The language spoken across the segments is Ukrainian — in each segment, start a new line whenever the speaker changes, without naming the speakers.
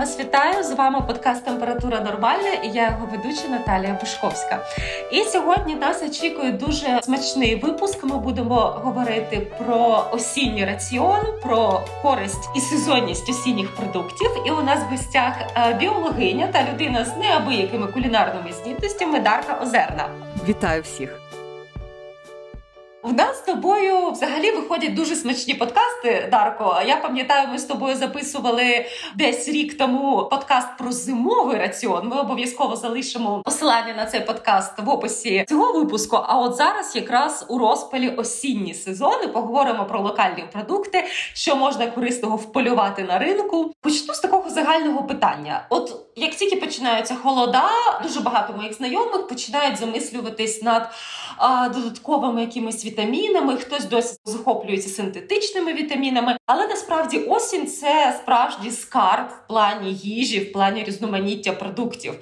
вас вітаю! З вами подкаст Температура Нормальна і я його ведуча Наталія Бушковська. І сьогодні нас очікує дуже смачний випуск. Ми будемо говорити про осінній раціон, про користь і сезонність осінніх продуктів. І у нас в гостях е, біологиня та людина з неабиякими кулінарними здібностями Дарка Озерна.
Вітаю всіх!
В нас з тобою взагалі виходять дуже смачні подкасти, Дарко. Я пам'ятаю, ми з тобою записували десь рік тому подкаст про зимовий раціон. Ми обов'язково залишимо посилання на цей подкаст в описі цього випуску. А от зараз, якраз у розпалі осінні сезони, поговоримо про локальні продукти, що можна корисного вполювати на ринку. Почну з такого загального питання. От як тільки починаються холода, дуже багато моїх знайомих починають замислюватись над а, додатковими якимись вітамінами, хтось досі захоплюється синтетичними вітамінами. Але насправді осінь це справжній скарб в плані їжі, в плані різноманіття продуктів.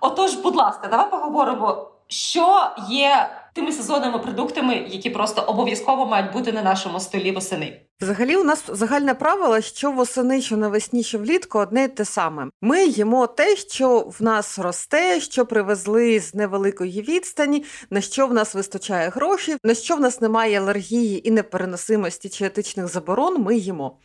Отож, будь ласка, давай поговоримо, що є тими сезонними продуктами, які просто обов'язково мають бути на нашому столі восени.
Взагалі, у нас загальне правило, що восени, що навесні, що влітку одне й те саме. Ми їмо те, що в нас росте, що привезли з невеликої відстані, на що в нас вистачає грошей, на що в нас немає алергії і непереносимості чи етичних заборон. Ми їмо.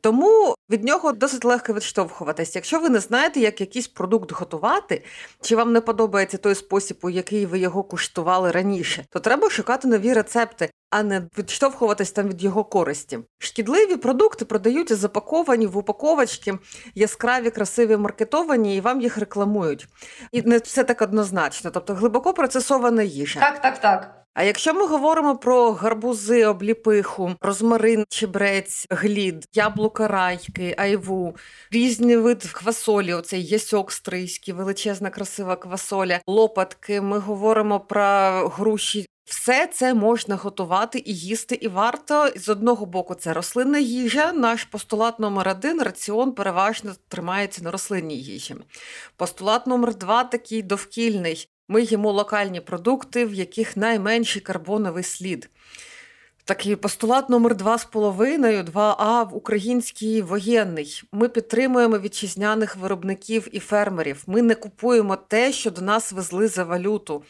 Тому від нього досить легко відштовхуватися. Якщо ви не знаєте, як якийсь продукт готувати, чи вам не подобається той спосіб, у який ви його куштували раніше, то треба шукати нові рецепти а не відштовхуватись там від його користі. Шкідливі продукти продаються запаковані в упаковочки, яскраві, красиві, маркетовані, і вам їх рекламують. І не все так однозначно, тобто глибоко процесована їжа.
Так, так, так.
А якщо ми говоримо про гарбузи, обліпиху, розмарин, чебрець, глід, яблука райки, айву, різні види квасолі, оцей ясьок стрийський, величезна красива квасоля, лопатки, ми говоримо про груші все це можна готувати і їсти, і варто з одного боку це рослинна їжа. Наш постулат номер один раціон переважно тримається на рослинній їжі. Постулат номер два такий довкільний. Ми їмо локальні продукти, в яких найменший карбоновий слід. Такий постулат номер два з половиною, 2А в український воєнний. Ми підтримуємо вітчизняних виробників і фермерів. Ми не купуємо те, що до нас везли за валюту.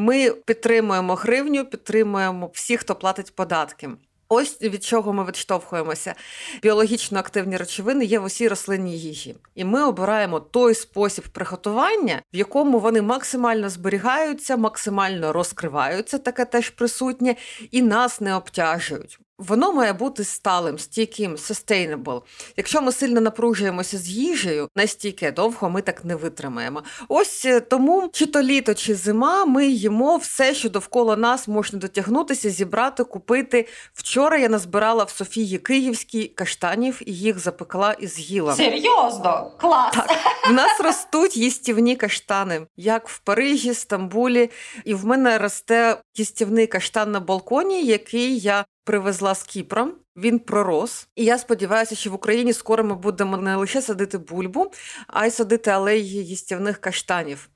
Ми підтримуємо гривню, підтримуємо всіх, хто платить податки. Ось від чого ми відштовхуємося. Біологічно активні речовини є в усій рослинній їжі, і ми обираємо той спосіб приготування, в якому вони максимально зберігаються, максимально розкриваються, таке теж присутнє, і нас не обтяжують. Воно має бути сталим, стійким, sustainable. Якщо ми сильно напружуємося з їжею, настільки довго ми так не витримаємо. Ось е, тому, чи то літо, чи зима, ми їмо все, що довкола нас можна дотягнутися, зібрати, купити. Вчора я назбирала в Софії Київській каштанів і їх запекла і з'їла.
Серйозно, клас!
Так, В нас ростуть їстівні каштани, як в Парижі, Стамбулі, і в мене росте їстівний каштан на балконі, який я привезла з Кіпра. Він пророс, і я сподіваюся, що в Україні скоро ми будемо не лише садити бульбу, а й садити алеї їстівних каштанів.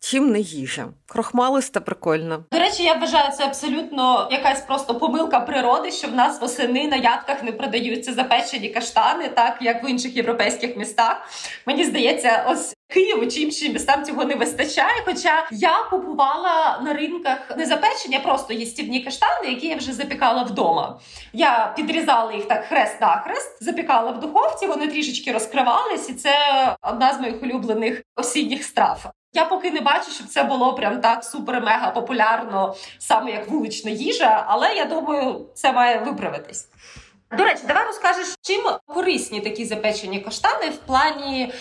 Чим не їжа, крохмалиста прикольна.
До речі, я вважаю це абсолютно якась просто помилка природи, що в нас восени на ядках не продаються запечені каштани, так як в інших європейських містах. Мені здається, ось Києву чи іншим містам цього не вистачає. Хоча я купувала на ринках не запечені, а просто їстівні каштани, які я вже запікала вдома. Я підрізала їх так хрест на хрест, запікала в духовці. Вони трішечки розкривались, і це одна з моїх улюблених осінніх страв. Я поки не бачу, щоб це було прям так супер-мега популярно, саме як вулична їжа, але я думаю, це має виправитись. До речі, давай розкажеш, чим корисні такі запечені каштани в плані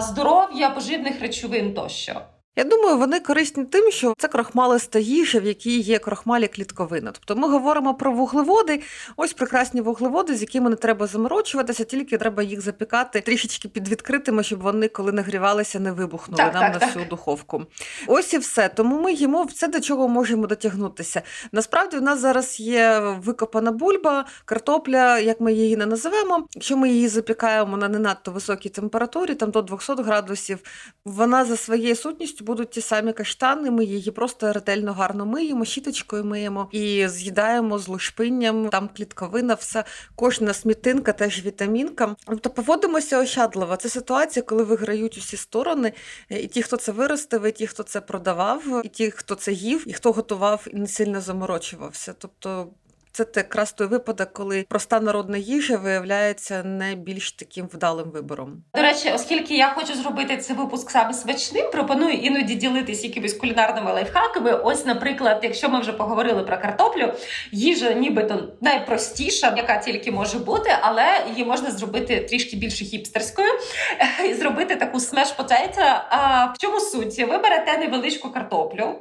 здоров'я, поживних речовин тощо.
Я думаю, вони корисні тим, що це крохмалиста їжа, в якій є крохмалі клітковина. Тобто ми говоримо про вуглеводи, ось прекрасні вуглеводи, з якими не треба заморочуватися, тільки треба їх запікати трішечки під відкритими, щоб вони, коли нагрівалися, не вибухнули так, нам так, на всю так. духовку. Ось і все. Тому ми їмо все, до чого можемо дотягнутися. Насправді, у нас зараз є викопана бульба, картопля, як ми її не називаємо. Якщо ми її запікаємо на не надто високій температурі, там до 200 градусів, вона за своєю сутністю більшість будуть ті самі каштани. Ми її просто ретельно гарно миємо, щіточкою миємо і з'їдаємо з лушпинням. Там клітковина, все кожна смітинка, теж вітамінка. Тобто поводимося ощадливо. Це ситуація, коли виграють усі сторони, і ті, хто це виростив, і ті, хто це продавав, і ті, хто це їв, і хто готував і не сильно заморочувався. Тобто це якраз той випадок, коли проста народна їжа виявляється не більш таким вдалим вибором.
До речі, оскільки я хочу зробити цей випуск саме смачним, пропоную іноді ділитись якимись кулінарними лайфхаками. Ось, наприклад, якщо ми вже поговорили про картоплю, їжа нібито найпростіша, яка тільки може бути, але її можна зробити трішки більше хіпстерською і зробити таку смеш потейто. А в чому суть? Ви берете невеличку картоплю,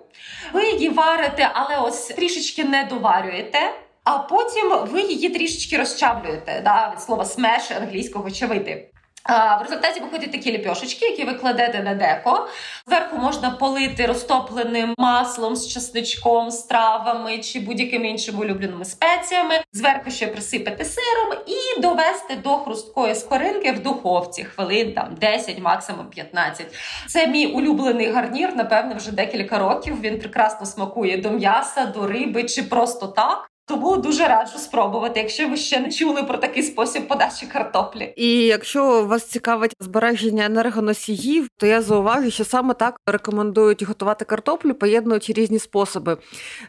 ви її варите, але ось трішечки не доварюєте а потім ви її трішечки розчавлюєте да, від слова смеш англійського чавити. В результаті виходять такі ліпьошечки, які ви кладете на деко. Зверху можна полити розтопленим маслом з чесничком, з травами чи будь-якими іншими улюбленими спеціями. Зверху ще присипати сиром і довести до хрусткої скоринки в духовці хвилин там 10, максимум 15. Це мій улюблений гарнір. Напевне, вже декілька років. Він прекрасно смакує до м'яса, до риби чи просто так. Тому дуже раджу спробувати, якщо ви ще не чули про такий спосіб подачі картоплі.
І якщо вас цікавить збереження енергоносіїв, то я зауважу, що саме так рекомендують готувати картоплю, поєднуючи різні способи.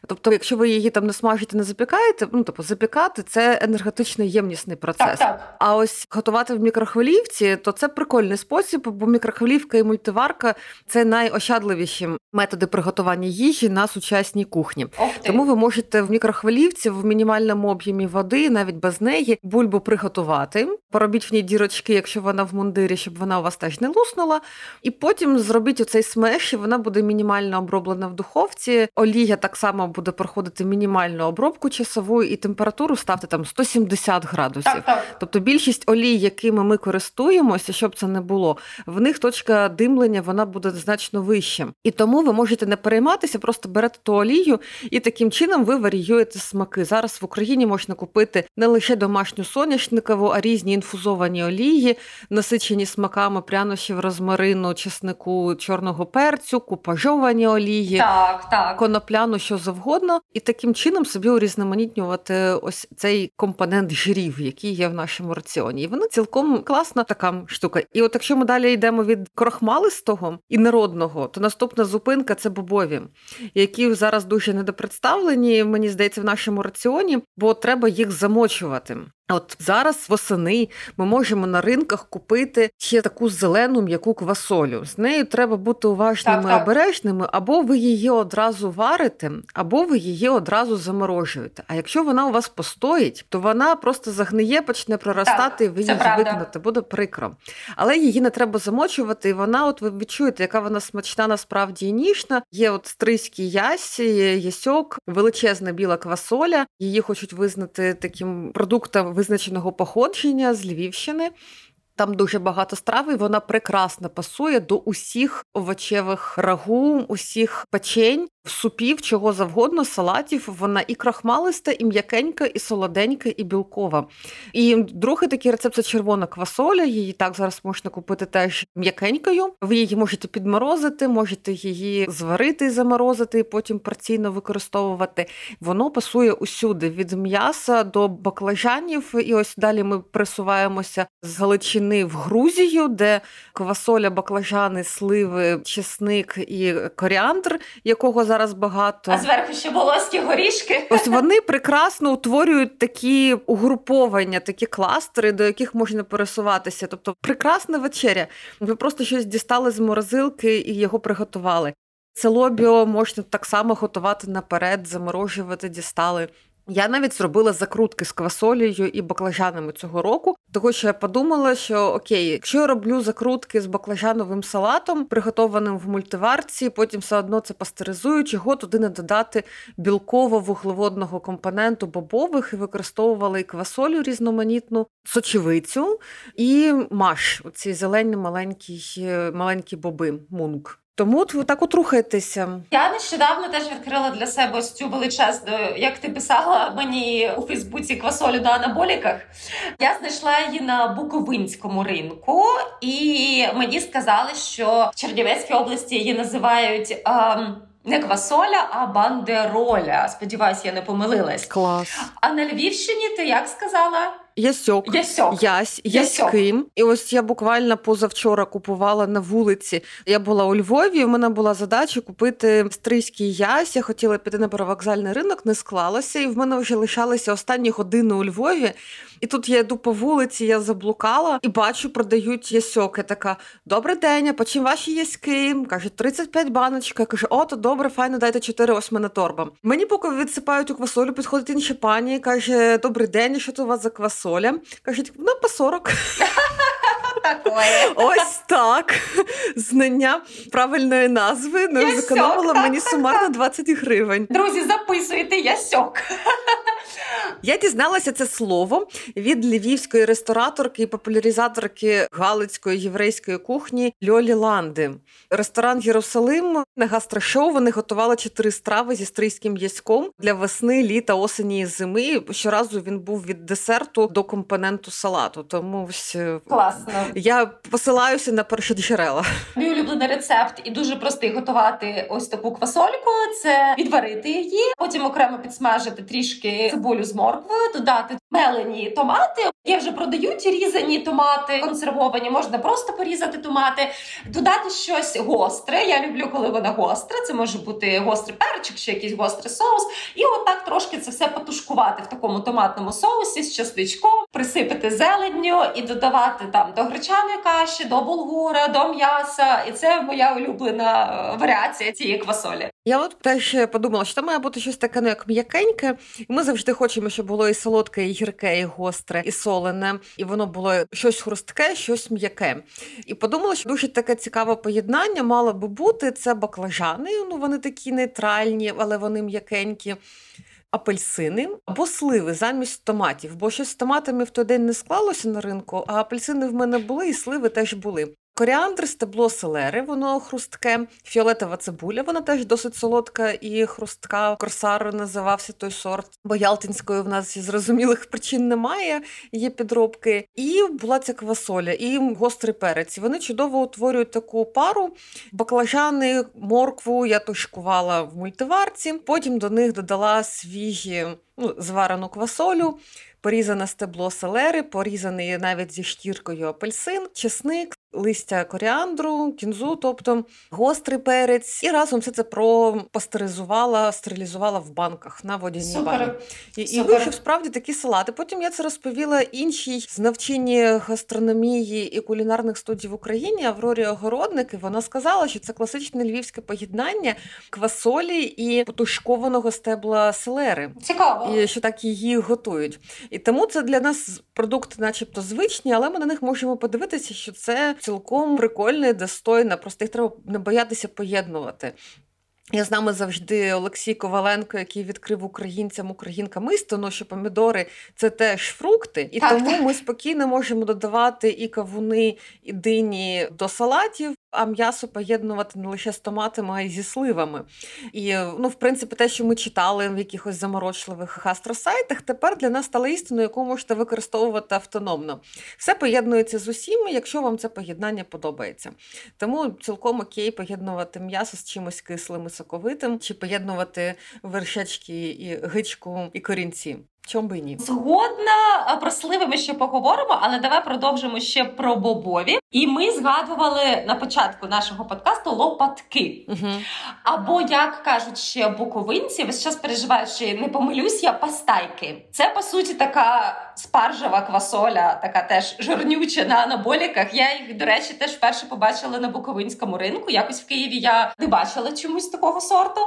Тобто, якщо ви її там не смажите, не запікаєте, ну тобто запікати це енергетично ємнісний процес.
Так, так.
А ось готувати в мікрохвилівці, то це прикольний спосіб, бо мікрохвилівка і мультиварка це найощадливіші методи приготування їжі на сучасній кухні. Тому ви можете в мікрохвилівці в мінімальному об'ємі води, навіть без неї, бульбу приготувати. Поробіть в ній дірочки, якщо вона в мундирі, щоб вона у вас теж не луснула. І потім зробіть оцей смеш, і вона буде мінімально оброблена в духовці. Олія так само буде проходити мінімальну обробку часову, і температуру ставте там 170 градусів.
Так, так.
Тобто більшість олій, якими ми користуємося, щоб це не було, в них точка димлення вона буде значно вища. І тому ви можете не перейматися, просто берете ту олію, і таким чином ви варіюєте смаки смаки. Зараз в Україні можна купити не лише домашню соняшникову, а різні інфузовані олії, насичені смаками прянощів, розмарину, чеснику, чорного перцю, купажовані олії,
так, так.
конопляну, що завгодно, і таким чином собі урізноманітнювати ось цей компонент жирів, який є в нашому раціоні. І вони цілком класна така штука. І от якщо ми далі йдемо від крохмалистого і народного, то наступна зупинка це бобові, які зараз дуже недопредставлені. Мені здається, в нашому раціоні, бо треба їх замочувати. От зараз восени ми можемо на ринках купити ще таку зелену м'яку квасолю. З нею треба бути уважними
так, так.
обережними, або ви її одразу варите, або ви її одразу заморожуєте. А якщо вона у вас постоїть, то вона просто загниє, почне проростати,
так,
і ви її викинете. Буде прикро. Але її не треба замочувати, і вона, от ви відчуєте, яка вона смачна, насправді і ніжна. Є от стрийські ясі, ясьок, величезна біла квасоля. Її хочуть визнати таким продуктом визначеного походження з Львівщини. Там дуже багато страв, і вона прекрасно пасує до усіх овочевих рагу, усіх печень супів, чого завгодно, салатів. Вона і крахмалиста, і м'якенька, і солоденька, і білкова. І другий такий рецепт це червона квасоля. Її так зараз можна купити теж м'якенькою. Ви її можете підморозити, можете її зварити заморозити, і потім порційно використовувати. Воно пасує усюди від м'яса до баклажанів. І ось далі ми присуваємося з Галичини в Грузію, де квасоля, баклажани, сливи, чесник і коріандр, якого зараз багато.
А зверху ще волоські горішки.
Ось вони прекрасно утворюють такі угруповання, такі кластери, до яких можна пересуватися. Тобто прекрасна вечеря. Ви просто щось дістали з морозилки і його приготували. Це лобіо можна так само готувати наперед, заморожувати, дістали. Я навіть зробила закрутки з квасолією і баклажанами цього року, тому що я подумала, що окей, якщо я роблю закрутки з баклажановим салатом, приготованим в мультиварці, потім все одно це пастеризую, чого туди не додати білково-вуглеводного компоненту бобових і використовувала і квасолю різноманітну, сочевицю і маш, оці зелені маленькі маленькі боби, мунк. Тому ви так от рухаєтеся.
Я нещодавно теж відкрила для себе ось цю величезну, як ти писала мені у Фейсбуці квасолю на анаболіках. Я знайшла її на Буковинському ринку, і мені сказали, що в Чернівецькій області її називають. Ем, не квасоля, а бандероля. Сподіваюсь, я не помилилась.
Клас.
А на Львівщині ти як сказала?
Ясьок.
Ясьок.
Ясь, яським. І ось я буквально позавчора купувала на вулиці. Я була у Львові. і в мене була задача купити стрийський ясь. Я хотіла піти на первокзальний ринок, не склалося, і в мене вже лишалися останні години у Львові. І тут я йду по вулиці, я заблукала і бачу, продають ясьок. Я така: добрий день, а по чим ваші яськи? Кажуть, 35 баночка. Я кажу, о, то добре, файно, дайте 4, ось мене торба. Мені поки відсипають у квасолю, підходить інша пані, каже: Добрий день, що це у вас за квасоля? Кажуть, ну по 40.
Такое.
Ось так. Знання правильної назви ну, зекономило мені сумарно 20 гривень.
Друзі, записуйте ясьок.
Я дізналася це слово від львівської рестораторки і популяризаторки галицької єврейської кухні Льолі Ланди. Ресторан Єрусалим на гастрошоу вони готували чотири страви зі стрийським яськом для весни, літа, осені і зими. Щоразу він був від десерту до компоненту салату. Тому ось е,
класно.
Я посилаюся на перші джерела.
Мій улюблений рецепт і дуже простий готувати ось таку квасольку. Це відварити її, потім окремо підсмажити трішки цибулю з морквою, додати мелені томати. Є вже продають різані томати, консервовані. Можна просто порізати томати, додати щось гостре. Я люблю, коли вона гостра. Це може бути гострий перчик, чи якийсь гострий соус. І отак трошки це все потушкувати в такому томатному соусі з часничком, присипати зеленню і додавати там до гречаної каші, до булгура, до м'яса. І це моя улюблена е, варіація цієї квасолі.
Я от теж подумала, що це має бути щось таке ну, як м'якеньке. Ми завжди хочемо, щоб було і солодке, і гірке, і гостре, і солене, і воно було щось хрустке, щось м'яке. І подумала, що дуже таке цікаве поєднання мало би бути. Це баклажани. Ну вони такі нейтральні, але вони м'якенькі. Апельсини або сливи замість томатів, бо щось з томатами в той день не склалося на ринку, а апельсини в мене були, і сливи теж були. Коріандр, стебло селери, воно хрустке, фіолетова цибуля, вона теж досить солодка і хрустка. Корсар називався той сорт, бо Ялтинської в нас зрозумілих причин немає, є підробки. І була ця квасоля, і гострий перець. Вони чудово утворюють таку пару. Баклажани, моркву я тушкувала в мультиварці, потім до них додала свіжі ну, зварену квасолю. Порізане стебло селери, порізаний навіть зі шкіркою апельсин, чесник, листя коріандру, кінзу, тобто гострий перець, і разом все це пропастеризувала, стерилізувала в банках на водяній бані. І, і вийшов справді такі салати. Потім я це розповіла іншій знавчині гастрономії і кулінарних студій в Україні Аврорі Огородник, і Вона сказала, що це класичне львівське поєднання квасолі і потушкованого стебла селери.
Цікаво.
І що так її готують. І тому це для нас продукти, начебто, звичні, але ми на них можемо подивитися, що це цілком прикольне, достойна, просто їх треба не боятися поєднувати. Я з нами завжди Олексій Коваленко, який відкрив українцям українкам істину, що помідори це теж фрукти, і так, тому так. ми спокійно можемо додавати і кавуни, і дині до салатів а м'ясо поєднувати не лише з томатами, а й зі сливами. І, ну, в принципі, те, що ми читали в якихось заморочливих гастросайтах, тепер для нас стало істиною, яку можете використовувати автономно. Все поєднується з усім, якщо вам це поєднання подобається. Тому цілком окей поєднувати м'ясо з чимось кислим і соковитим, чи поєднувати вершечки і гичку і корінці. Чом би ні?
Згодна про сливи ми ще поговоримо, але давай продовжимо ще про бобові. І ми згадували на початку нашого подкасту лопатки.
Угу.
Або, як кажуть ще буковинці, весь час переживають, що не помилюсь я пастайки. Це по суті така спаржева квасоля, така теж жирнюча на анаболіках. Я їх, до речі, теж вперше побачила на буковинському ринку. Якось в Києві я не бачила чомусь такого сорту.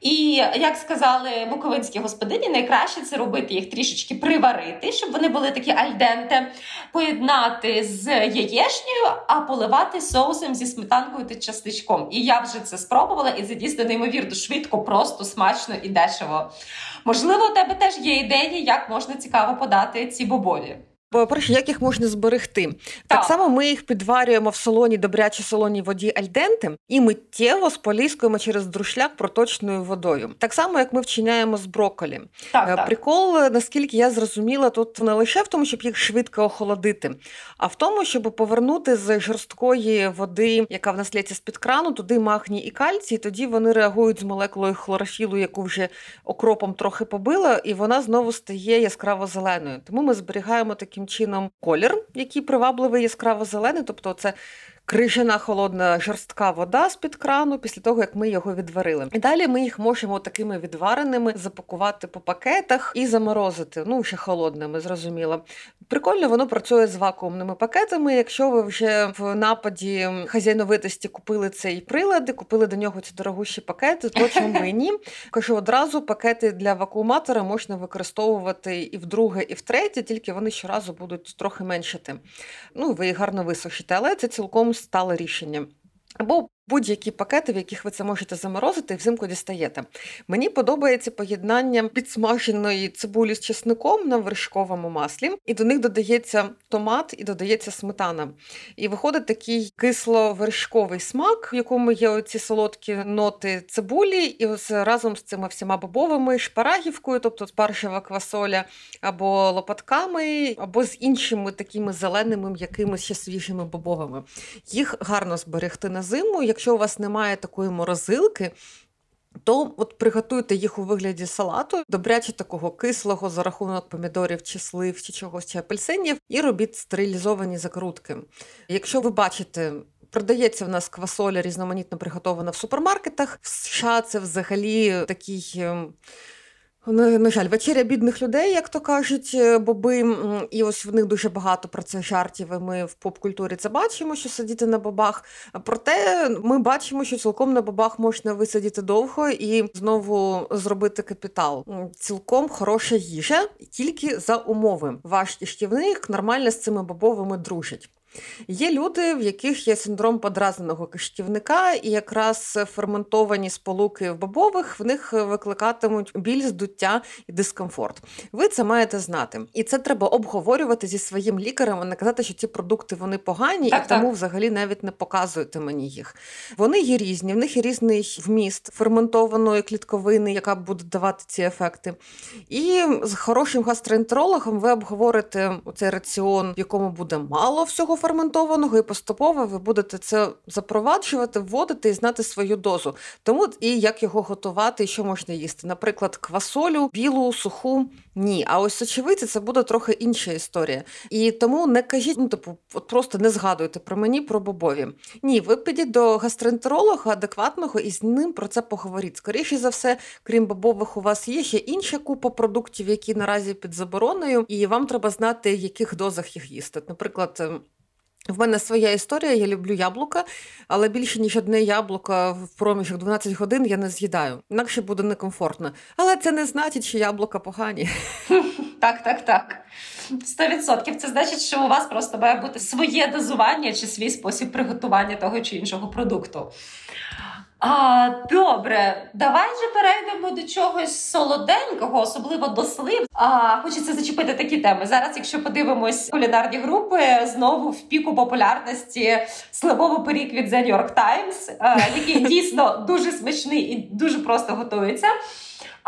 І як сказали буковинські господині, найкраще це робити їх трішечки приварити, щоб вони були такі альденте, поєднати з яєчнею, а поливати соусом зі сметанкою та частичком. І я вже це спробувала, і це дійсно неймовірно швидко, просто смачно і дешево. Можливо, у тебе теж є ідеї, як можна цікаво подати ці бобові.
По-перше, як їх можна зберегти? Так. так само ми їх підварюємо в солоні, добрячій солоній воді альденти і миттєво споліскуємо через друшляк проточною водою. Так само, як ми вчиняємо з брокколі. Так, так. Прикол, наскільки я зрозуміла, тут не лише в тому, щоб їх швидко охолодити, а в тому, щоб повернути з жорсткої води, яка в нас лється з-під крану, туди магній і кальцій, і тоді вони реагують з молекулою хлорофілу, яку вже окропом трохи побила, і вона знову стає яскраво зеленою. Тому ми зберігаємо таким чином колір, який привабливий яскраво зелений, тобто це крижана холодна жорстка вода з-під крану після того, як ми його відварили. І далі ми їх можемо такими відвареними запакувати по пакетах і заморозити. Ну, ще холодними, зрозуміло. Прикольно, воно працює з вакуумними пакетами. Якщо ви вже в нападі хазяйновитості купили цей прилад, купили до нього ці дорогущі пакети, то чому і ні? Кажу, одразу пакети для вакууматора можна використовувати і вдруге, і втретє, тільки вони щоразу будуть трохи меншити. Ну, ви їх гарно висушите, але це цілком стале рішення. Або будь-які пакети, в яких ви це можете заморозити, і взимку дістаєте. Мені подобається поєднання підсмаженої цибулі з чесником на вершковому маслі, і до них додається томат і додається сметана. І виходить такий кисло-вершковий смак, в якому є оці солодкі ноти цибулі, і ось разом з цими всіма бобовими шпарагівкою, тобто спаржева квасоля, або лопатками, або з іншими такими зеленими, м'якими ще свіжими бобовими. Їх гарно зберегти на зиму якщо у вас немає такої морозилки, то от приготуйте їх у вигляді салату, добряче такого кислого за рахунок помідорів, чи слив, чи чогось чи апельсинів, і робіть стерилізовані закрутки. Якщо ви бачите. Продається в нас квасоля різноманітно приготована в супермаркетах. В США це взагалі такий ем, на жаль, вечеря бідних людей, як то кажуть, е, боби, і ось в них дуже багато про це жартів. і Ми в поп-культурі це бачимо, що сидіти на бобах. Проте ми бачимо, що цілком на бобах можна висидіти довго і знову зробити капітал. Цілком хороша їжа, тільки за умови. Ваш кишківник нормально з цими бобовими дружить. Є люди, в яких є синдром подразненого кишківника, і якраз ферментовані сполуки в бобових в них викликатимуть біль, здуття і дискомфорт. Ви це маєте знати. І це треба обговорювати зі своїм лікарем, а не казати, що ці продукти вони погані, так, і тому взагалі навіть не показуєте мені їх. Вони є різні, в них є різний вміст ферментованої клітковини, яка буде давати ці ефекти. І з хорошим гастроентерологом ви обговорите цей раціон, в якому буде мало всього ферментованого, і поступово ви будете це запроваджувати, вводити і знати свою дозу. Тому і як його готувати, і що можна їсти. Наприклад, квасолю, білу, суху. Ні. А ось сочевиці це буде трохи інша історія. І тому не кажіть, ну типу, от просто не згадуйте про мені, про бобові. Ні, ви підіть до гастроентеролога адекватного і з ним про це поговоріть. Скоріше за все, крім бобових, у вас є ще інша купа продуктів, які наразі під забороною, і вам треба знати, в яких дозах їх їсти. Наприклад. В мене своя історія, я люблю яблука, але більше ніж одне яблуко в проміжок 12 годин я не з'їдаю. Інакше буде некомфортно. Але це не значить, що яблука погані.
Так, так, так. Сто відсотків. Це значить, що у вас просто має бути своє дозування чи свій спосіб приготування того чи іншого продукту. А, Добре, давай же перейдемо до чогось солоденького, особливо до слив. А хочеться зачепити такі теми. Зараз, якщо подивимось кулінарні групи, знову в піку популярності сливовий пиріг від The New York Times, який дійсно дуже смачний і дуже просто готується.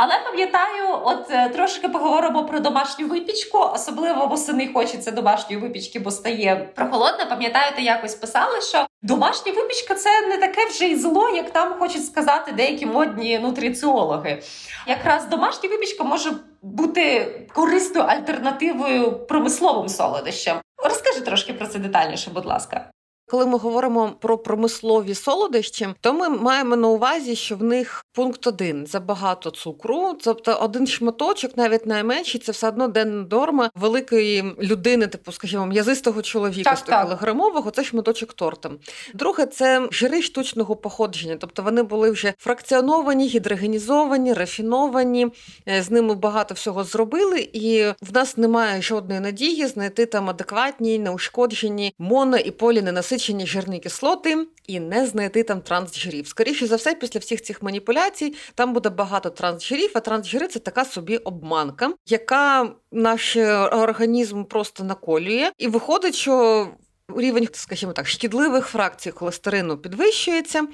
Але пам'ятаю, от е, трошки поговоримо про домашню випічку, особливо восени хочеться домашньої випічки, бо стає прохолодно. Пам'ятаєте, якось писали, що домашня випічка це не таке вже й зло, як там хочуть сказати деякі модні нутриціологи. Якраз домашня випічка може бути корисною альтернативою промисловим солодощам. Розкажи трошки про це детальніше, будь ласка.
Коли ми говоримо про промислові солодощі, то ми маємо на увазі, що в них пункт один забагато цукру, тобто один шматочок, навіть найменший, це все одно денна норма великої людини, типу, скажімо, м'язистого чоловіка 100 кілограмового, це шматочок торта. Друге, це жири штучного походження, тобто вони були вже фракціоновані, гідрогенізовані, рафіновані, е, з ними багато всього зробили, і в нас немає жодної надії знайти там адекватні, неушкоджені моно і поліненасичені насичені жирні кислоти і не знайти там трансжирів. Скоріше за все, після всіх цих маніпуляцій там буде багато трансжирів, а трансжири це така собі обманка, яка наш організм просто наколює, і виходить, що рівень, скажімо так, шкідливих фракцій холестерину підвищується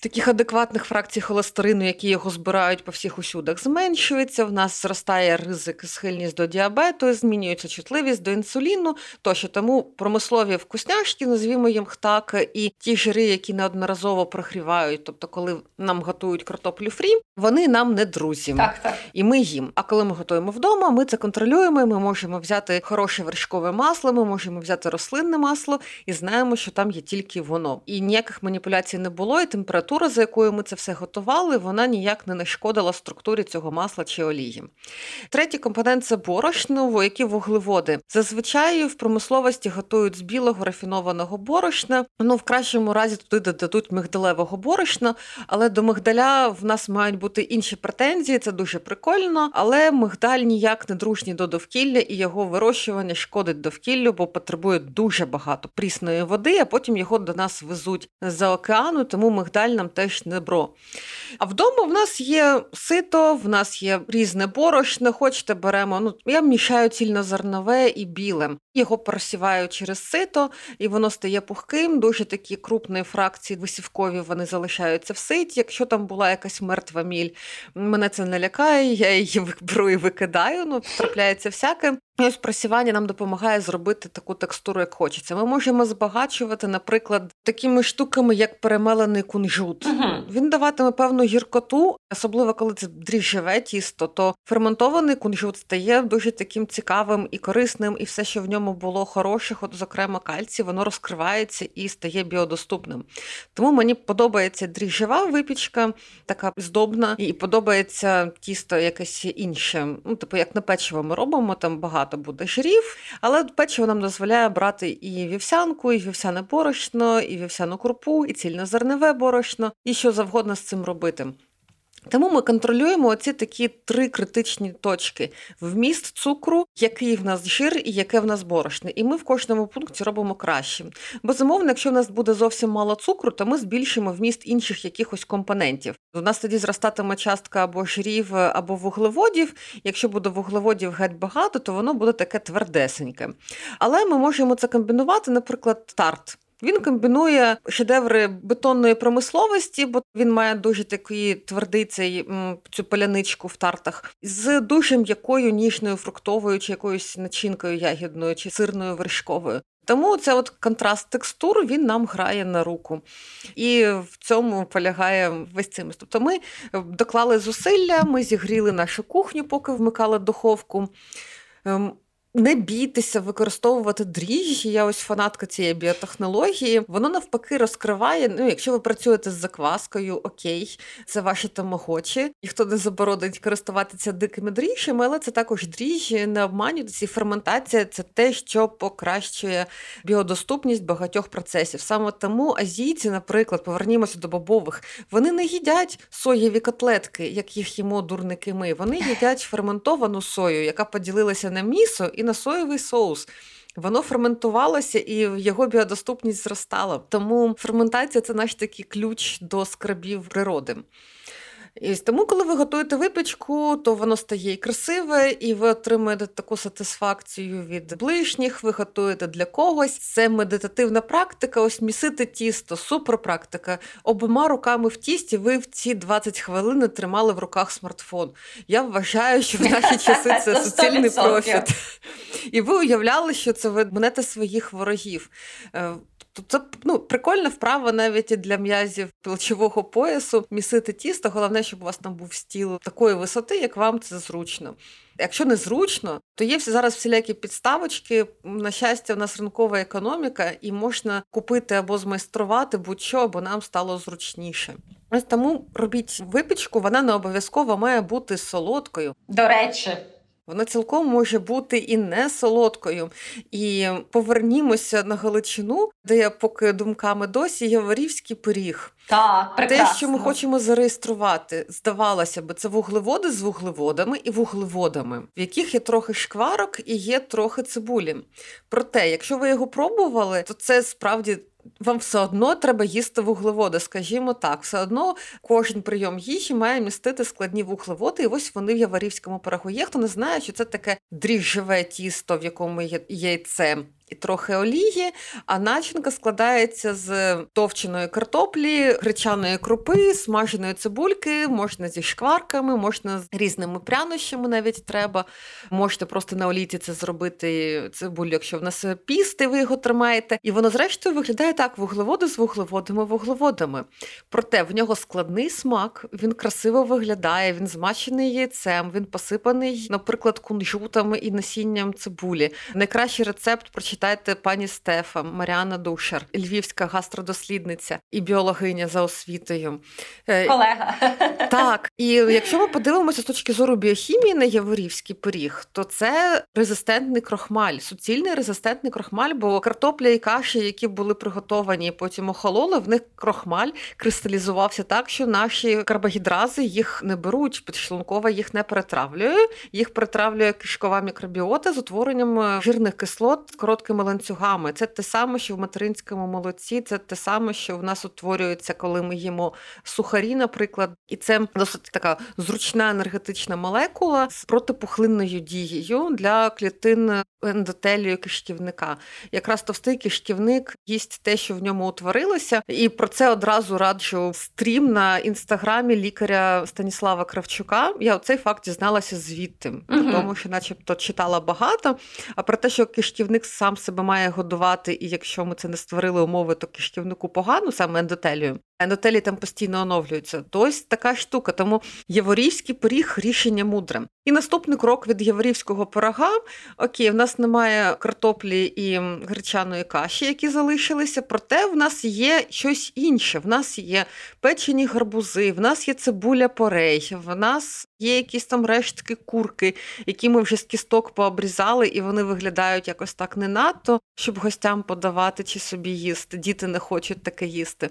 таких адекватних фракцій холестерину, які його збирають по всіх усюдах, зменшується. В нас зростає ризик, схильність до діабету, змінюється чутливість до інсуліну. Тощо тому промислові вкусняшки, назвімо їм так, і ті жири, які неодноразово прогрівають, тобто, коли нам готують картоплю фрі, вони нам не друзі.
Так, так.
І ми їм. А коли ми готуємо вдома, ми це контролюємо. Ми можемо взяти хороше вершкове масло, ми можемо взяти рослинне масло і знаємо, що там є тільки воно. І ніяких маніпуляцій не було, і температура температура, за якою ми це все готували, вона ніяк не нашкодила структурі цього масла чи олії. Третій компонент це борошно, які вуглеводи. Зазвичай в промисловості готують з білого рафінованого борошна. Ну, в кращому разі туди додадуть мигдалевого борошна, але до мигдаля в нас мають бути інші претензії. Це дуже прикольно. Але мигдаль ніяк не дружній до довкілля і його вирощування шкодить довкіллю, бо потребує дуже багато прісної води, а потім його до нас везуть з океану, тому мигдаль нам теж не бро. А вдома в нас є сито, в нас є різне борошно, хочете беремо. Ну, Я мішаю цільнозернове і біле. Його просіваю через сито, і воно стає пухким. Дуже такі крупні фракції висівкові вони залишаються в ситі. Якщо там була якась мертва міль, мене це не лякає, я її беру і викидаю. Ну, трапляється всяке. І ось просівання нам допомагає зробити таку текстуру, як хочеться. Ми можемо збагачувати, наприклад, такими штуками, як перемелений кунжут.
uh
Він даватиме певну гіркоту, особливо коли це дріжджеве тісто, то ферментований кунжут стає дуже таким цікавим і корисним, і все, що в ньому було хороших, от, зокрема кальцій, воно розкривається і стає біодоступним. Тому мені подобається дріжджева випічка, така здобна, і подобається тісто якесь інше. Ну, типу, як на печиво ми робимо, там багато буде жирів, але печиво нам дозволяє брати і вівсянку, і вівсяне борошно, і вівсяну крупу, і цільнозерневе борошно, і що завгодно з цим робити. Тому ми контролюємо оці такі три критичні точки: вміст цукру, який в нас жир і яке в нас борошне. І ми в кожному пункті робимо краще. Безумовно, якщо в нас буде зовсім мало цукру, то ми збільшимо вміст інших якихось компонентів. У нас тоді зростатиме частка або жирів, або вуглеводів. Якщо буде вуглеводів геть багато, то воно буде таке твердесеньке. Але ми можемо це комбінувати, наприклад, тарт. Він комбінує шедеври бетонної промисловості, бо він має дуже такий твердий цей цю поляничку в тартах, з дуже м'якою ніжною фруктовою чи якоюсь начинкою ягідною чи сирною вершковою. Тому це от контраст текстур він нам грає на руку. І в цьому полягає весь цим. Тобто ми доклали зусилля, ми зігріли нашу кухню, поки вмикали духовку. Не бійтеся використовувати дріжджі. Я ось фанатка цієї біотехнології. Воно навпаки розкриває. Ну, якщо ви працюєте з закваскою, окей, це ваші тамагочі. Ніхто не заборонить користуватися дикими дріжджами, але це також дріжджі, не обманюйтесь. І ферментація це те, що покращує біодоступність багатьох процесів. Саме тому азійці, наприклад, повернімося до бобових, вони не їдять соєві котлетки, як їх їмо дурники. Ми вони їдять ферментовану сою, яка поділилася на місо і на соєвий соус. Воно ферментувалося і його біодоступність зростала. Тому ферментація це наш такий ключ до скрабів природи. І тому, коли ви готуєте випічку, то воно стає і красиве, і ви отримуєте таку сатисфакцію від ближніх, ви готуєте для когось. Це медитативна практика, ось місити тісто, суперпрактика. Обома руками в тісті ви в ці 20 хвилин тримали в руках смартфон. Я вважаю, що в наші часи це суцільний профіт. І ви уявляли, що це ви мнете своїх ворогів. Тобто це ну, прикольна вправа навіть і для м'язів плечового поясу місити тісто. Головне, щоб у вас там був стіл такої висоти, як вам це зручно. Якщо не зручно, то є всі зараз всілякі підставочки. На щастя, в нас ринкова економіка, і можна купити або змайструвати будь-що, або нам стало зручніше. Ось тому робіть випічку, вона не обов'язково має бути солодкою.
До речі.
Вона цілком може бути і не солодкою. І повернімося на Галичину, де я поки думками досі Яворівський пиріг.
Так, прекрасно.
Те, що ми хочемо зареєструвати, здавалося б, це вуглеводи з вуглеводами і вуглеводами, в яких є трохи шкварок і є трохи цибулі. Проте, якщо ви його пробували, то це справді. Вам все одно треба їсти вуглеводи, скажімо так, все одно кожен прийом їжі має містити складні вуглеводи, і ось вони в Яварівському пирогу є. Хто не знає, що це таке дріжджеве тісто, в якому є яйце і трохи олії, а начинка складається з товченої картоплі, гречаної крупи, смаженої цибульки, можна зі шкварками, можна з різними прянощами навіть треба. Можете просто на олійці це зробити цибулю, якщо в нас пісти, ви його тримаєте. І воно, зрештою, виглядає так: вуглеводи з вуглеводами, вуглеводами. Проте в нього складний смак, він красиво виглядає, він змачений яйцем, він посипаний, наприклад, кунжутами і насінням цибулі. Найкращий рецепт читайте пані Стефа, Маріана Душер, львівська гастродослідниця і біологиня за освітою.
Е, Колега.
Так, і якщо ми подивимося з точки зору біохімії на Яворівський пиріг, то це резистентний крохмаль, суцільний резистентний крохмаль, бо картопля і каші, які були приготовані і потім охололи, в них крохмаль кристалізувався так, що наші карбогідрази їх не беруть, підшлункова їх не перетравлює, їх перетравлює кишкова мікробіота з утворенням е, жирних кислот з короткими ланцюгами. Це те саме, що в материнському молоці, це те саме, що в нас утворюється, коли ми їмо сухарі, наприклад, і це досить така зручна енергетична молекула з протипухлинною дією для клітин ендотелію кишківника. Якраз товстий кишківник їсть те, що в ньому утворилося, і про це одразу раджу стрім на інстаграмі лікаря Станіслава Кравчука. Я цей факт дізналася звідти, угу. тому що, начебто, читала багато. А про те, що кишківник сам себе має годувати, і якщо ми це не створили умови, то кишківнику погано, саме ендотелію. Ендотелі там постійно оновлюються. То ось така штука. Тому Яворівський пиріг рішення мудре. І наступний крок від Яворівського пирога. Окей, в нас немає картоплі і гречаної каші, які залишилися. Проте в нас є щось інше. В нас є печені гарбузи, в нас є цибуля порей, в нас є якісь там рештки курки, які ми вже з кісток пообрізали, і вони виглядають якось так не надто, щоб гостям подавати чи собі їсти. Діти не хочуть таке їсти.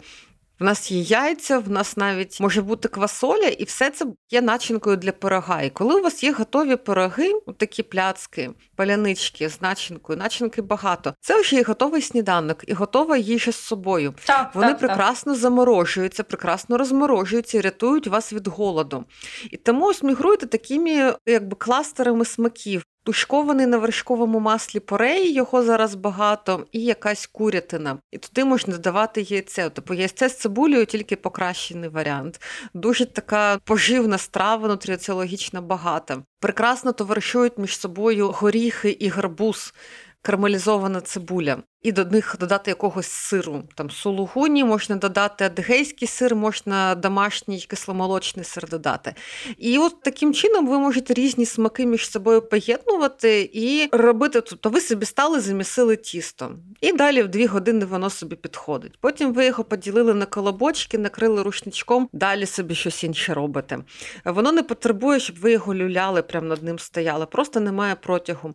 В нас є яйця, в нас навіть може бути квасоля, і все це є начинкою для пирога. І коли у вас є готові пироги, такі пляцки, палянички з начинкою, начинки багато. Це вже є готовий сніданок і готова їжа з собою.
Так,
Вони
так,
прекрасно так. заморожуються, прекрасно розморожуються і рятують вас від голоду. І тому ось мігруйте такими якби кластерами смаків. Тушкований на вершковому маслі порей, його зараз багато, і якась курятина. І туди можна додавати яйце. Тобто яйце з цибулею тільки покращений варіант. Дуже така поживна страва, нутріціологічно багата. Прекрасно товаришують між собою горіхи і гарбуз, карамелізована цибуля і до них додати якогось сиру. Там сулугуні, можна додати адигейський сир, можна домашній кисломолочний сир додати. І от таким чином ви можете різні смаки між собою поєднувати і робити. Тобто ви собі стали, замісили тісто. І далі в дві години воно собі підходить. Потім ви його поділили на колобочки, накрили рушничком, далі собі щось інше робите. Воно не потребує, щоб ви його люляли, прямо над ним стояли, просто немає протягу.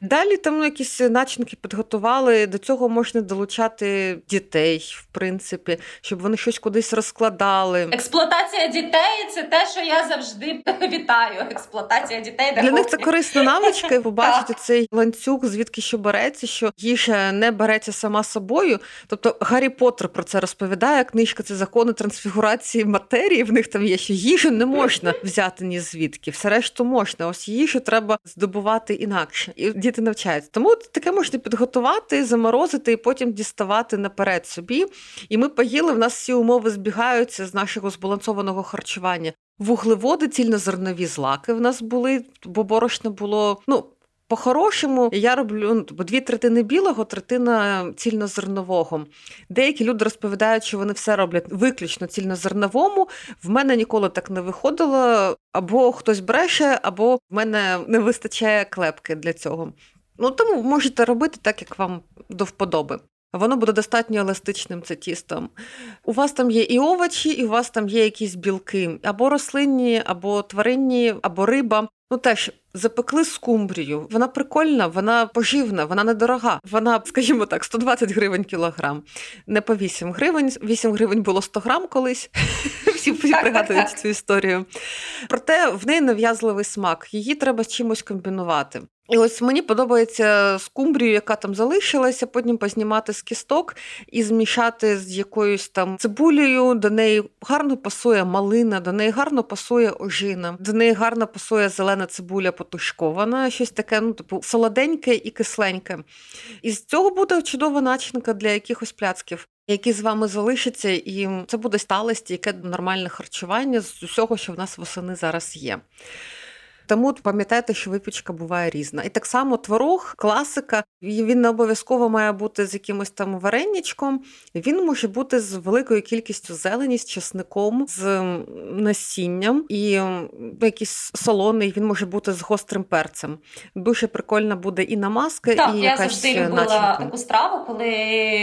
Далі там якісь начинки підготували до цього цього можна долучати дітей, в принципі, щоб вони щось кудись розкладали.
Експлуатація дітей це те, що я завжди вітаю. Експлуатація дітей
для них це корисна навичка. Побачити цей ланцюг, звідки що береться, що їжа не береться сама собою. Тобто Гаррі Поттер про це розповідає. Книжка це закони трансфігурації матерії. В них там є, що їжу не можна взяти ні звідки, все решту можна. Ось їжу треба здобувати інакше, і діти навчаються. Тому таке можна підготувати, заморозити заморозити і потім діставати наперед собі. І ми поїли, в нас всі умови збігаються з нашого збалансованого харчування. Вуглеводи, цільнозернові злаки в нас були, бо борошно було. ну, по-хорошому я роблю ну, дві третини білого, третина цільнозернового. Деякі люди розповідають, що вони все роблять виключно цільнозерновому. В мене ніколи так не виходило. Або хтось бреше, або в мене не вистачає клепки для цього. Ну тому можете робити так, як вам до вподоби. Воно буде достатньо еластичним це тістом. У вас там є і овочі, і у вас там є якісь білки, або рослинні, або тваринні, або риба. Ну теж запекли скумбрію. Вона прикольна, вона поживна, вона недорога. Вона, скажімо так, 120 гривень кілограм, не по 8 гривень. 8 гривень було 100 грам колись. Всі пригадують цю історію. Проте в неї нав'язливий смак. Її треба з чимось комбінувати. І ось мені подобається скумбрію, яка там залишилася, потім познімати з кісток і змішати з якоюсь там цибулею. До неї гарно пасує малина, до неї гарно пасує ожина, до неї гарно пасує зелена цибуля потушкована, щось таке, ну типу солоденьке і кисленьке. І з цього буде чудова начинка для якихось пляцків. Які з вами залишаться, і це буде сталость, яке нормальне харчування з усього, що в нас восени зараз є. Тому пам'ятайте, що випічка буває різна. І так само творог, класика, він не обов'язково має бути з якимось там вареннячком. Він може бути з великою кількістю зелені, з чесником, з насінням і якийсь солоний, він може бути з гострим перцем. Дуже прикольна буде і намазка,
так,
і
я
якась
завжди любила
начинка.
таку страву, коли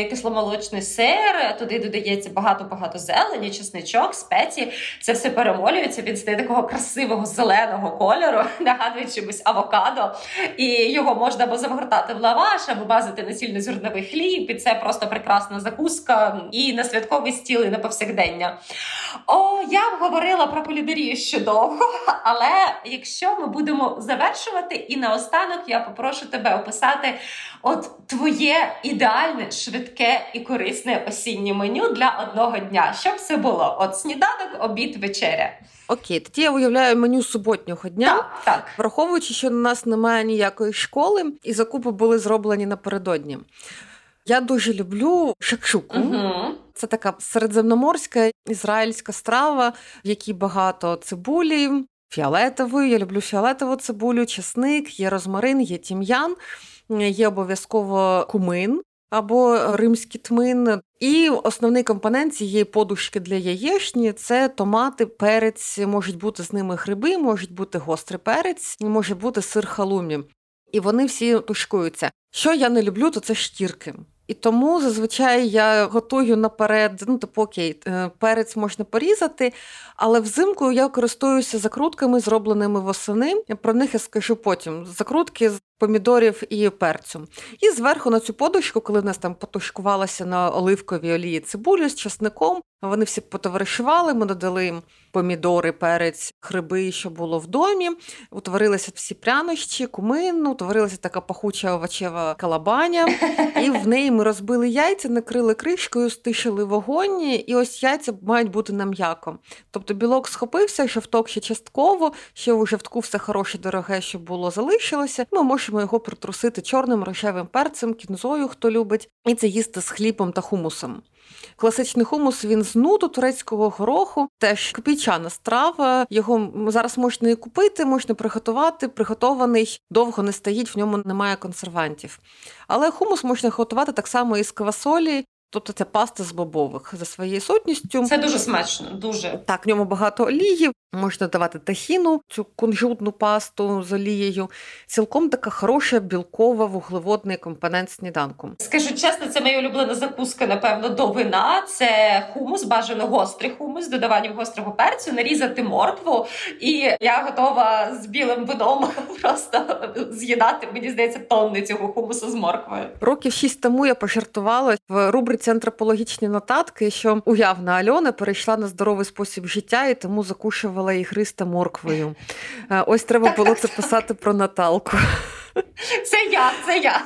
кисломолочний сир, туди додається багато-багато зелені, чесничок, спеції. Це все перемолюється, він стає такого красивого зеленого кольору кольору, нагадує чимось авокадо, і його можна або загортати в лаваш, або базити на сільнозерновий хліб. І це просто прекрасна закуска і на святковий стіл, і на повсякдення. О, я б говорила про кулінарію ще довго, але якщо ми будемо завершувати, і наостанок я попрошу тебе описати от твоє ідеальне, швидке і корисне осіннє меню для одного дня. Щоб це було? От сніданок, обід, вечеря.
Окей, тоді я уявляю меню суботнього дня,
так,
враховуючи, що на нас немає ніякої школи, і закупи були зроблені напередодні. Я дуже люблю шакшуку.
Угу.
Це така середземноморська ізраїльська страва, в якій багато цибулі, фіолетової. Я люблю фіолетову цибулю, чесник, є розмарин, є тім'ян, є обов'язково кумин або римський тмин. І основний компонент цієї подушки для яєчні це томати, перець, можуть бути з ними гриби, можуть бути гострий перець, може бути сир халумі. І вони всі тушкуються. Що я не люблю, то це шкірки. І тому зазвичай я готую наперед, ну типу окей, е, перець можна порізати, але взимку я користуюся закрутками, зробленими восени. Про них я скажу потім. Закрутки помідорів і перцю. І зверху на цю подушку, коли в нас там потушкувалася на оливковій олії цибулю з часником, вони всі потоваришували, ми додали помідори, перець, гриби, що було в домі. Утворилися всі прянощі, кумин, утворилася така пахуча овочева калабаня, і в неї ми розбили яйця, накрили кришкою, стишили вогонь, і ось яйця мають бути на м'яко. Тобто білок схопився, жовток ще частково, ще у жовтку все хороше, дороге, що було, залишилося. Ми можемо його притрусити чорним рожевим перцем, кінзою, хто любить, і це їсти з хлібом та хумусом. Класичний хумус він з нуту турецького гороху, теж копійчана страва. Його зараз можна і купити, можна приготувати. Приготований довго не стоїть, в ньому немає консервантів. Але хумус можна готувати так само із квасолі. Тобто це паста з бобових за своєю сутністю.
Це дуже смачно, дуже
так. В ньому багато олії. Можна давати тахіну, цю кунжутну пасту з олією. Цілком така хороша білкова вуглеводний компонент сніданку.
Скажу чесно, це моя улюблена закуска, напевно, до вина. Це хумус, бажано гострий хумус, з додаванням гострого перцю, нарізати моркву. І я готова з білим вином просто з'їдати. Мені здається, тонни цього хумусу з морквою.
Років шість тому я пожартувала в рубриці антропологічні нотатки, що уявна Альона перейшла на здоровий спосіб життя і тому закушувала ігристи морквою. Е, ось треба було це писати про Наталку.
Це я, це я.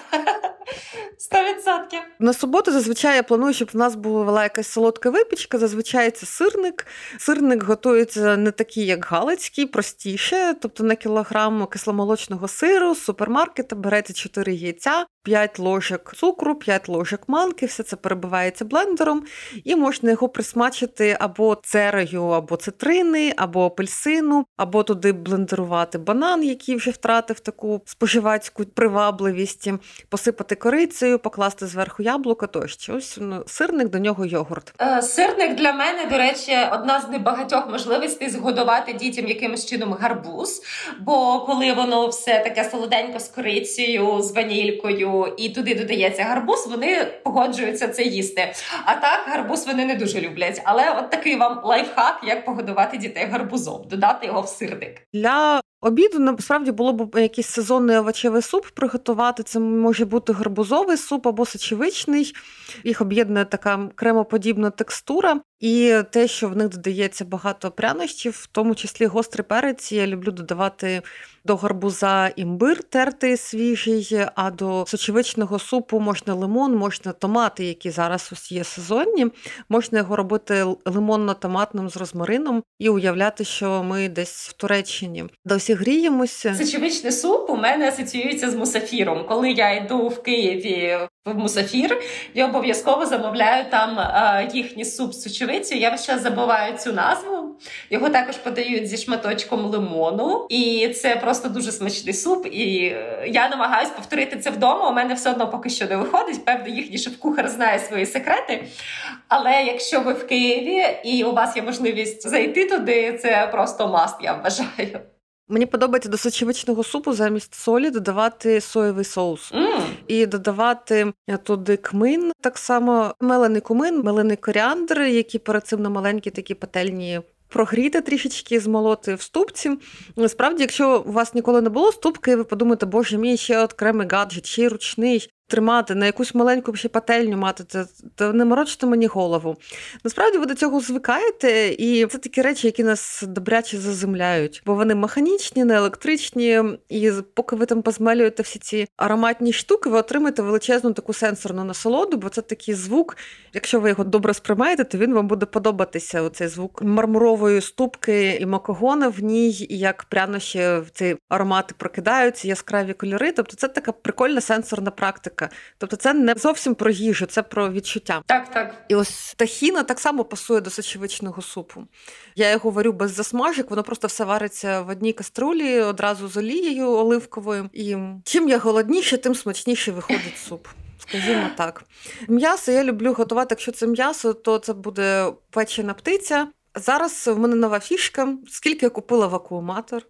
Сто відсотків.
На суботу зазвичай я планую, щоб в нас була якась солодка випічка. Зазвичай це сирник. Сирник готується не такий, як галицький, простіше. Тобто на кілограм кисломолочного сиру з супермаркета берете 4 яйця, 5 ложок цукру, 5 ложок манки, все це перебивається блендером, і можна його присмачити або церею, або цитрини, або апельсину, або туди блендерувати банан, який вже втратив таку споживацьку привабливість, посипати корицею, покласти зверху яблука тощо. Ось ну, сирник до нього йогурт.
Е, сирник для мене, до речі, одна з небагатьох можливостей згодувати дітям якимось чином гарбуз. Бо коли воно все таке солоденько з корицею, з ванількою і туди додається гарбуз, вони погоджуються це їсти. А так, гарбуз вони не дуже люблять. Але от такий вам лайфхак, як погодувати дітей гарбузом, додати його в сирник.
Для обіду насправді було б якийсь сезонний овочевий суп приготувати. Це може бути гарбузовий суп або сочевичний. Їх об'єднує така кремоподібна текстура. І те, що в них додається багато прянощів, в тому числі гострий перець. Я люблю додавати до гарбуза імбир тертий свіжий, а до сочевичного супу можна лимон, можна томати, які зараз ось є сезонні. Можна його робити лимонно-томатним з розмарином і уявляти, що ми десь в Туреччині досі гріємося.
Сочевичний суп у мене асоціюється з мусафіром. Коли я йду в Києві в мусафір, я обов'язково замовляю там а, їхній суп з сочевицею. Я час забуваю цю назву. Його також подають зі шматочком лимону, і це просто дуже смачний суп. І е, я намагаюся повторити це вдома. У мене все одно поки що не виходить. Певно, їхній шеф-кухар знає свої секрети. Але якщо ви в Києві і у вас є можливість зайти туди, це просто маст, я вважаю.
Мені подобається до сочевичного супу замість солі додавати соєвий соус
mm.
і додавати туди кмин, так само мелений кумин, мелений коріандр, які перед цим на маленькі такі пательні. Прогріти трішечки, змолоти в ступці. Насправді, якщо у вас ніколи не було ступки, ви подумаєте, боже мій ще окремий гаджет, ще й ручний тримати на якусь маленьку ще пательню мати, це, то не морочте мені голову. Насправді ви до цього звикаєте, і це такі речі, які нас добряче заземляють, бо вони механічні, не електричні, і поки ви там позмелюєте всі ці ароматні штуки, ви отримаєте величезну таку сенсорну насолоду, бо це такий звук. Якщо ви його добре сприймаєте, то він вам буде подобатися. Оцей звук мармурової ступки і макогона в ній, і як прянощі в ці аромати прокидаються, яскраві кольори. Тобто це така прикольна сенсорна практика смака. Тобто, це не зовсім про їжу, це про відчуття.
Так, так.
І ось тахіна так само пасує до сочевичного супу. Я його варю без засмажок, воно просто все вариться в одній каструлі одразу з олією оливковою. І чим я голодніше, тим смачніше виходить суп. Скажімо так. М'ясо я люблю готувати. Якщо це м'ясо, то це буде печена птиця. Зараз в мене нова фішка. Скільки я купила вакууматор,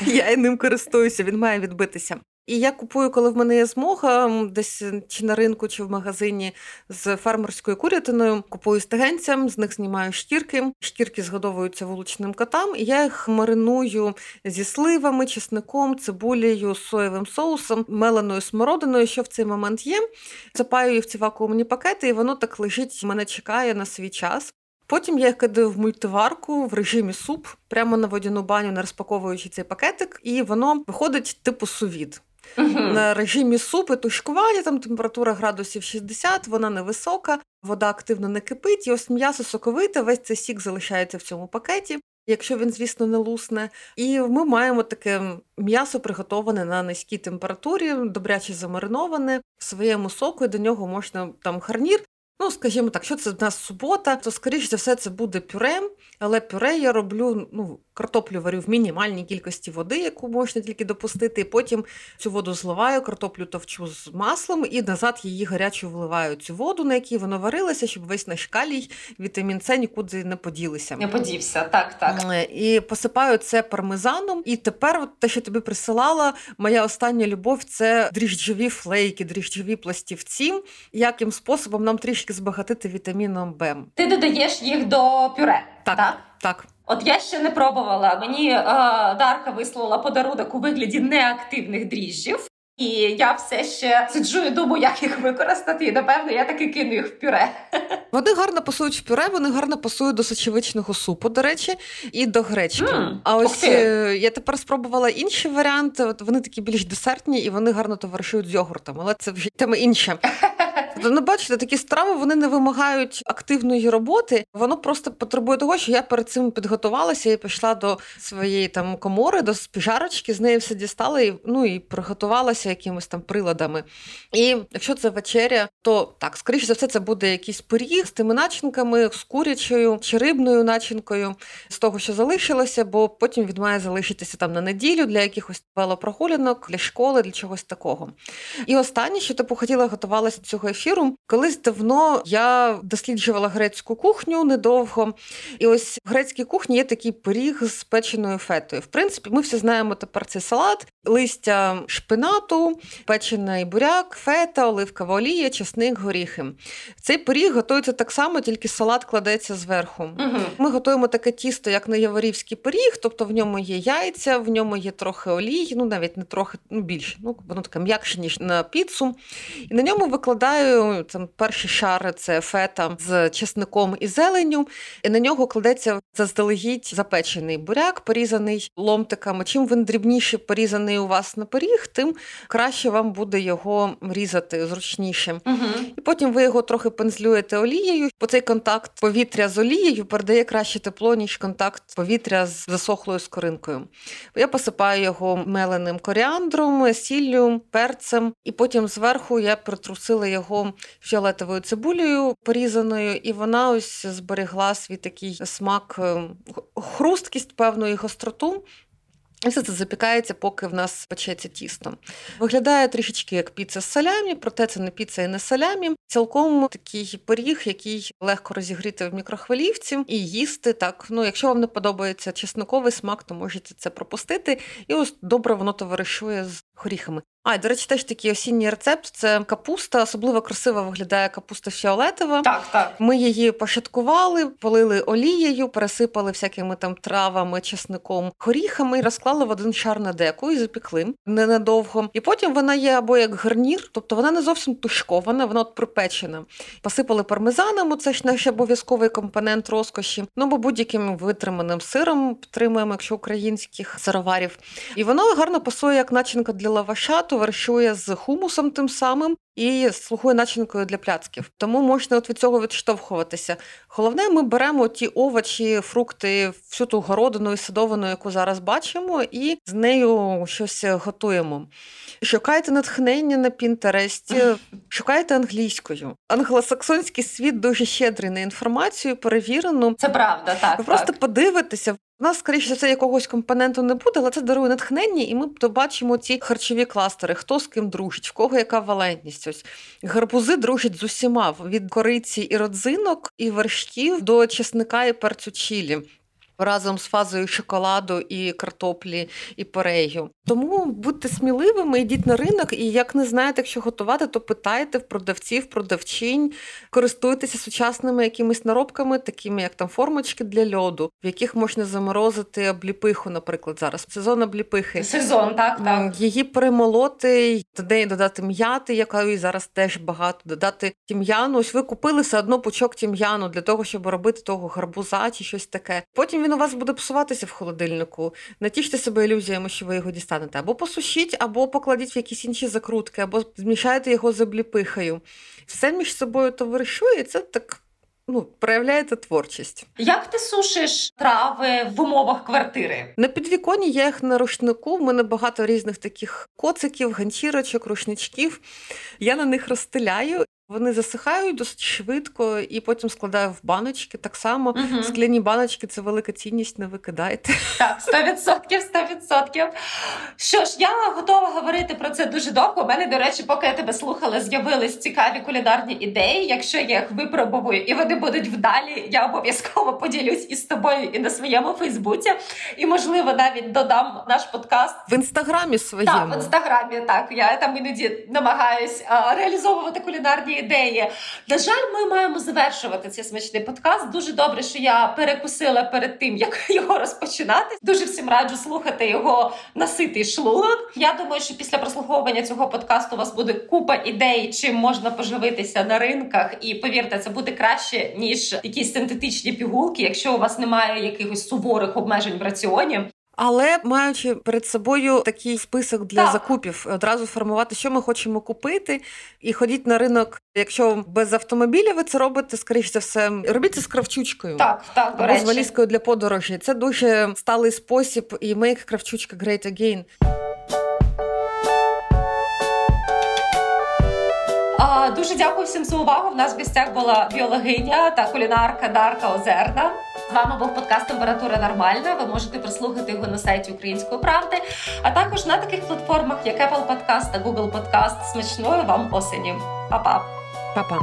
я ним користуюся, він має відбитися. І я купую, коли в мене є змога, десь чи на ринку, чи в магазині з фермерською курятиною. Купую стегенцям, з них знімаю шкірки. Шкірки згодовуються вуличним котам, і я їх мариную зі сливами, чесником, цибулею, соєвим соусом, меленою смородиною, що в цей момент є. Запаю їх в ці вакуумні пакети, і воно так лежить, мене чекає на свій час. Потім я їх кидаю в мультиварку в режимі суп, прямо на водяну баню, не розпаковуючи цей пакетик, і воно виходить типу сувід. Uh-huh. На режимі супи тушкування, там температура градусів 60, вона невисока, вода активно не кипить, і ось м'ясо соковите, весь цей сік залишається в цьому пакеті, якщо він, звісно, не лусне. І ми маємо таке м'ясо приготоване на низькій температурі, добряче замариноване в своєму соку, і до нього можна там харнір. Ну, скажімо так, що це в нас субота, то скоріш за все це буде пюре, але пюре я роблю ну, Картоплю варю в мінімальній кількості води, яку можна тільки допустити. Потім цю воду зливаю, картоплю товчу з маслом і назад її гарячу вливаю цю воду, на якій воно варилося, щоб весь наш калій, вітамін С нікуди не поділися.
Не подівся, так, так.
Е, і посипаю це пармезаном. І тепер, от те, що тобі присилала, моя остання любов це дріжджові флейки, дріжджові пластівці. Яким способом нам трішки збагатити вітаміном Б.
Ти додаєш їх до пюре.
Так, так. так.
От я ще не пробувала. Мені е, Дарка вислала подарунок у вигляді неактивних дріжджів. І я все ще сиджу і думаю, як їх використати. І напевно я таки кину їх в пюре.
Вони гарно пасують в пюре, вони гарно пасують до сочевичного супу, до речі, і до гречки. Mm, а ось е, я тепер спробувала інші варіанти. От вони такі більш десертні і вони гарно товаришують з йогуртом, але це вже тема інша. Ну, бачите, такі страви вони не вимагають активної роботи. Воно просто потребує того, що я перед цим підготувалася і пішла до своєї там комори, до спіжарочки, з неї все дістала і ну і приготувалася якимись там приладами. І якщо це вечеря, то так, скоріше за все, це буде якийсь пиріг з тими начинками, з курячою чи рибною начинкою, з того, що залишилося, бо потім він має залишитися там на неділю для якихось велопрогулянок, для школи, для чогось такого. І останнє, що типу хотіла готувалася до цього ефіру, ефіру. Колись давно я досліджувала грецьку кухню недовго, і ось в грецькій кухні є такий пиріг з печеною фетою. В принципі, ми всі знаємо тепер цей салат, листя шпинату, печений буряк, фета, оливкова олія, чесник, горіхи. Цей пиріг готується так само, тільки салат кладеться зверху.
Угу.
Ми готуємо таке тісто, як на яворівський пиріг, тобто в ньому є яйця, в ньому є трохи олії, ну навіть не трохи, ну більше, ну воно таке м'якше, ніж на піцу. І на ньому викладаю там перші шари це фета з чесником і зеленню, і на нього кладеться заздалегідь запечений буряк, порізаний ломтиками. Чим він дрібніше порізаний у вас на пиріг, тим краще вам буде його різати зручніше.
Угу.
І потім ви його трохи пензлюєте олією. Бо цей контакт повітря з олією передає краще тепло, ніж контакт повітря з засохлою скоринкою. Я посипаю його меленим коріандром, сіллю, перцем, і потім зверху я притрусила його фіолетовою цибулею порізаною, і вона ось зберегла свій такий смак, е, хрусткість певної гостроту. І все це запікається, поки в нас печеться тісто. Виглядає трішечки як піца з салямі, проте це не піца і не салямі. Цілком такий пиріг, який легко розігріти в мікрохвилівці і їсти. Так, ну якщо вам не подобається чесноковий смак, то можете це пропустити. І ось добре воно товаришує з горіхами. А, до речі, теж такий осінній рецепт це капуста. Особливо красиво виглядає капуста фіолетова.
Так, так.
Ми її пошаткували, полили олією, пересипали всякими там травами, чесником, горіхами і розклали в один шар на деку і запікли ненадовго. І потім вона є або як гарнір, тобто вона не зовсім тушкована, вона от припечена. Посипали пармезаном, це ж наш обов'язковий компонент розкоші. Ну бо будь-яким витриманим сиром підтримуємо, якщо українських сироварів. І воно гарно пасує як начинка для лаваша товаришує з хумусом тим самим і слугує начинкою для пляцків. Тому можна от від цього відштовхуватися. Головне, ми беремо ті овочі, фрукти, всю ту городину і садовину, яку зараз бачимо, і з нею щось готуємо. Шукайте натхнення на Пінтересті, шукайте англійською. Англосаксонський світ дуже щедрий на інформацію, перевірену.
Це правда, так.
Ви
так.
просто подивитеся. У нас, скоріше, це якогось компоненту не буде, але це дарує натхнення, і ми побачимо ці харчові кластери, хто з ким дружить, в кого яка валентність. Ось гарбузи дружать з усіма від кориці і родзинок, і вершків до чесника і перцю чілі. Разом з фазою шоколаду і картоплі і порею. Тому будьте сміливими, йдіть на ринок, і як не знаєте, що готувати, то питайте в продавців, продавчинь, користуйтеся сучасними якимись наробками, такими як там формочки для льоду, в яких можна заморозити обліпиху, наприклад, зараз сезон обліпихи.
Сезон, так, так.
Її перемолоти, до неї додати м'яти, якої зараз теж багато, додати тім'яну. Ось ви купили все одно пучок тім'яну для того, щоб робити того гарбуза чи щось таке. Потім він у вас буде псуватися в холодильнику. Не тіште себе ілюзіями, що ви його дістанете. Або посушіть, або покладіть в якісь інші закрутки, або змішайте його з обліпихою. Все між собою товаришує, і це так. Ну, проявляєте творчість.
Як ти сушиш трави в умовах квартири?
На підвіконі я їх на рушнику. В мене багато різних таких коциків, ганчірочок, рушничків. Я на них розстеляю. Вони засихають досить швидко і потім складаю в баночки. Так само
Мгм.
скляні баночки це велика цінність, не викидайте.
Так, 100%, 100%. Що ж, я готова говорити про це дуже довго. У мене, до речі, поки я тебе слухала, з'явились цікаві кулінарні ідеї. Якщо я їх випробую і вони будуть вдалі, я обов'язково поділюсь із тобою і на своєму Фейсбуці. І, можливо, навіть додам наш подкаст.
В інстаграмі своєму.
Так, в інстаграмі так. Я там іноді намагаюсь реалізовувати кулінарні ідеї. На жаль, ми маємо завершувати цей смачний подкаст. Дуже добре, що я перекусила перед тим, як його розпочинати. Дуже всім раджу слухати його наситий шлунок. Я думаю, що після прослуховування цього подкасту у вас буде купа ідей, чим можна поживитися на ринках. І повірте, це буде краще ніж якісь синтетичні пігулки, якщо у вас немає якихось суворих обмежень в раціоні.
Але маючи перед собою такий список для
Так.
закупів, одразу формувати, що ми хочемо купити, і ходіть на ринок. Якщо без автомобіля ви це робите, скоріш за все, робіть це з кравчучкою.
Так, так,
Або
речі.
з валізкою для подорожі. Це дуже сталий спосіб і make кравчучка great again.
Дуже дякую всім за увагу. В нас в гостях була біологиня та кулінарка Дарка Озерна. З вами був подкаст Температура Нормальна. Ви можете прослухати його на сайті Української правди, а також на таких платформах, як Apple Podcast та Google Podcast. Смачної вам осені. Па-па!
Па-па!